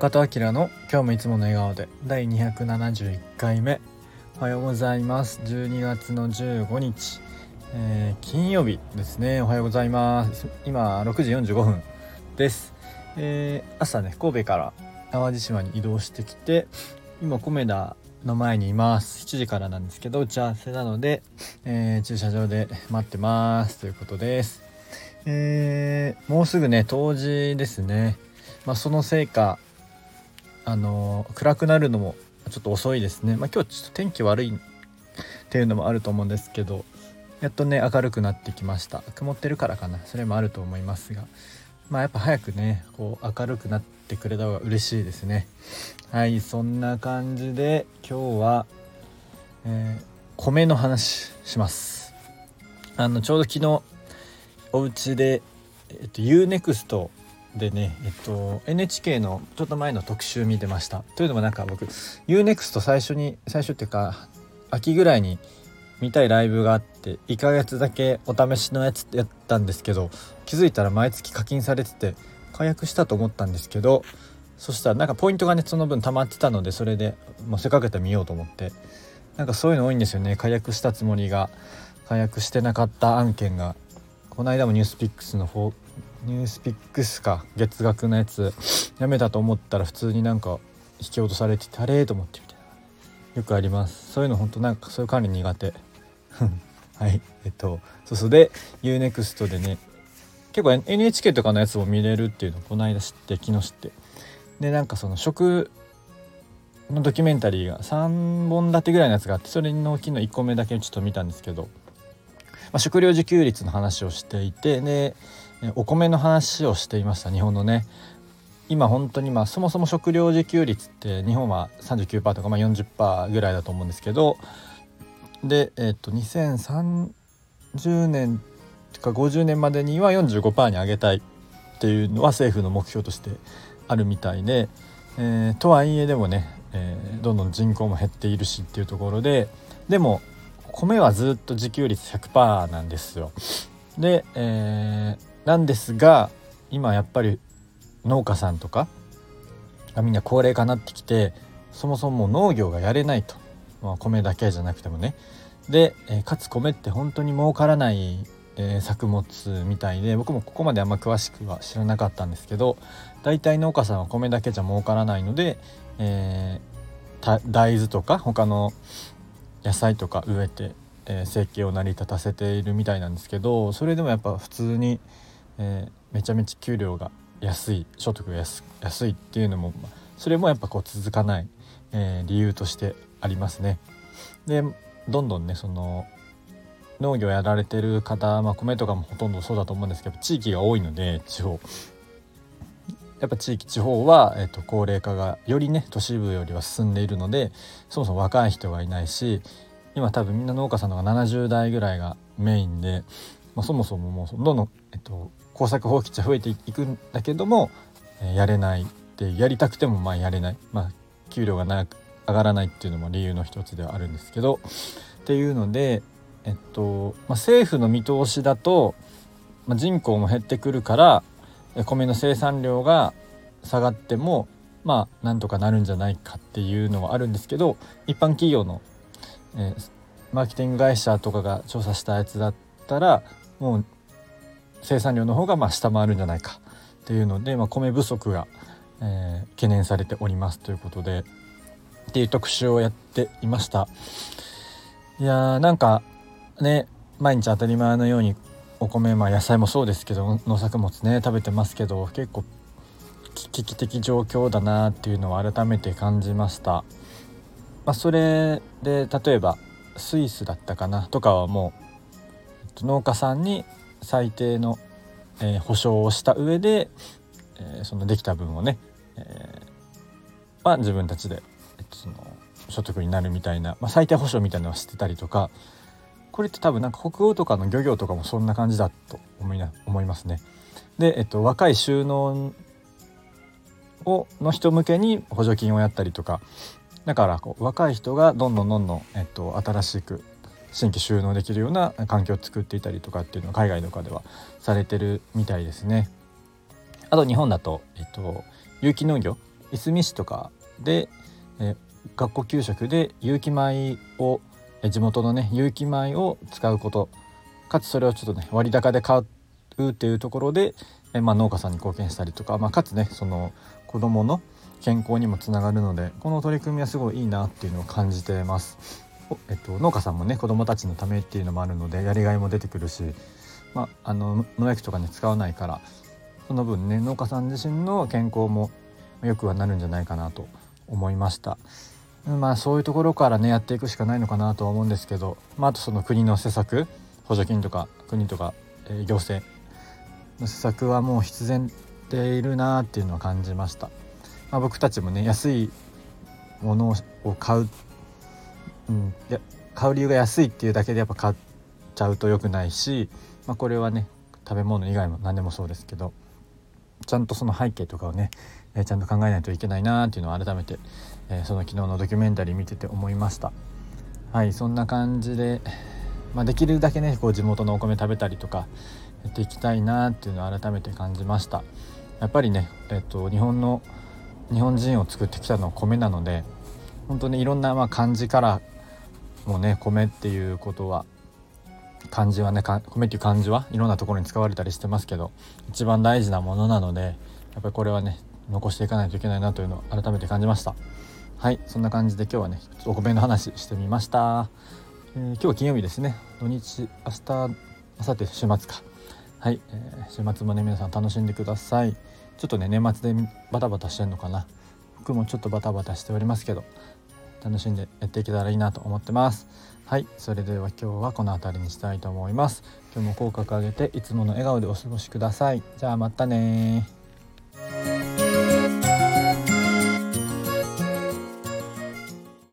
中戸明の今日もいつもの笑顔で第271回目。おはようございます。12月の15日、えー、金曜日ですね。おはようございます。今6時45分です、えー、朝ね神戸から淡路島に移動してきて今米田の前にいます。7時からなんですけど打ち合わせなので、えー、駐車場で待ってます。ということです。えー、もうすぐね冬至ですね。まあ、そのせいかあの暗くなるのもちょっと遅いですね、まあ、今日ちょっと天気悪いっていうのもあると思うんですけどやっとね明るくなってきました。曇ってるからかな。それもあると思いますが。まあやっぱ早くねこう明るくなってくれた方が嬉しいですね。はいそんな感じで今日は、えー、米の話します。あのちょうど昨日お家でえっと UNEXT でねえっと NHK のちょっと前の特集見てました。というのもなんか僕 UNEXT 最初に最初っていうか秋ぐらいに見たいライブがあって1ヶ月だけお試しのやつやったんですけど気づいたら毎月課金されてて解約したと思ったんですけどそしたらなんかポイントがねその分溜まってたのでそれでもうせっかくやったら見ようと思ってなんかそういうの多いんですよね。解約したつもりが解約してなかった案件がこの間もニュースピックスの方ニュースピックスか月額のやつやめたと思ったら普通になんか引き落とされててあれと思ってみたいな。よくあります。そういうのほんとなんかそういう管理苦手。はい。えっとそうそう。で UNEXT でね結構 NHK とかのやつも見れるっていうのをこの間知って昨日知って。でなんかその食のドキュメンタリーが3本立てぐらいのやつがあってそれの昨日1個目だけちょっと見たんですけど、まあ、食料自給率の話をしていてでお米の話をしていました日本のね今本当にまあそもそも食料自給率って日本は39%とかまあ40%ぐらいだと思うんですけどでえっ、と2030年とか50年までには45%に上げたいっていうのは政府の目標としてあるみたいで、えー、とはいえでもね、えー、どんどん人口も減っているしっていうところででも米はずっと自給率100%なんですよ。で、えー、なんですが今やっぱり農家さんとかみんな高齢化になってきてそもそも農業がやれないと、まあ、米だけじゃなくてもね。で、え、かつ米って本当に儲からない、え、作物みたいで僕もここまであんま詳しくは知らなかったんですけど大体農家さんは米だけじゃ儲からないので、えー、大豆とか他の野菜とか植えて、え生計を成り立たせているみたいなんですけどそれでもやっぱ普通にえー、めちゃめちゃ給料が安い所得が安安いっていうのもそれもやっぱこう続かない、えー、理由としてありますね。でどんどんねその農業やられてる方、まあ、米とかもほとんどそうだと思うんですけど地域が多いので地方やっぱ地域地方は、えー、と高齢化がよりね都市部よりは進んでいるのでそもそも若い人がいないし今多分みんな農家さんのが70代ぐらいがメインで、まあ、そもそももうどんどん、えっと、耕作放棄地増えていくんだけども、えやれないってやりたくてもまあやれない、まあ、給料が長く上がらないっていうのも理由の一つではあるんですけどっていうので、えっとまあ、政府の見通しだと、まあ、人口も減ってくるから米の生産量が下がってもまあなんとかなるんじゃないかっていうのはあるんですけど一般企業の、えー、マーケティング会社とかが調査したやつだったらもう生産量の方がまあ下回るんじゃないか。っていうので、まあ、米不足が、えー、懸念されておりますということで。っていう特集をやっていました。いやーなんかね毎日当たり前のようにお米まあ野菜もそうですけど農作物ね食べてますけど結構危機的状況だなっていうのを改めて感じました、まあ、それで例えばスイスだったかなとかはもう農家さんに最低の、えー、保証をした上で、えー、そのできた分をね、えー、まあ、自分たちで、えっと、その所得になるみたいな、まあ、最低保証みたいなのをしてたりとかこれって多分なんか北欧とかの漁業とかもそんな感じだと思いな思いますね。で、えっと、若い収納をの人向けに補助金をやったりとかだからこう若い人がどんどんどんどん、えっと、新しく新規収納できるような環境を作っていたりとかっていうのは海外とかではされてるみたいですね。あと日本だと、えっと、有機農業いすみ市とかで、え学校給食で有機米を地元のね有機米を使うことかつそれをちょっとね割高で買うっていうところで、えまあ、農家さんに貢献したりとか、まあ、かつねその子どもの健康にもつながるのでこの取り組みはすごいいいなっていうのを感じてます。えっと、農家さんもね子どもたちのためっていうのもあるのでやりがいも出てくるし、まあ、あの農薬とかね使わないからその分ね農家さん自身の健康も良くはなるんじゃないかなと思いました。まあそういうところからねやっていくしかないのかなとは思うんですけど、まあ、あとその国の施策補助金とか国とか、えー、行政の施策はもう必然でいるなっていうのは感じました。まあ、僕たちもね安いものを買う、うん、いや買う理由が安いっていうだけでやっぱ買っちゃうと良くないし、まあ、これはね食べ物以外も何でもそうですけどちゃんとその背景とかをね、えー、ちゃんと考えないといけないなっていうのを改めて、えー、その昨日のドキュメンタリー見てて思いました。はいそんな感じで、まあ、できるだけねこう地元のお米食べたりとかやっていきたいなっていうのを改めて感じました。やっぱりね、えっと、日本の日本人を作ってきたのは米なので本当にいろんなまあ漢字からもうね米っていうことは漢字はね米っていう漢字はいろんなところに使われたりしてますけど一番大事なものなのでやっぱりこれはね残していかないといけないなというのを改めて感じました。はいそんな感じで今日はねお米の話してみました、えー、今日は金曜日ですね。土日明日明後日週末か。はい、えー、週末もね皆さん楽しんでください。ちょっとね年末でバタバタしてんのかな。僕もちょっとバタバタしておりますけど。楽しんでやっていけたらいいなと思ってます。はいそれでは今日はこの辺りにしたいと思います。今日も口角上げていつもの笑顔でお過ごしください。じゃあまたね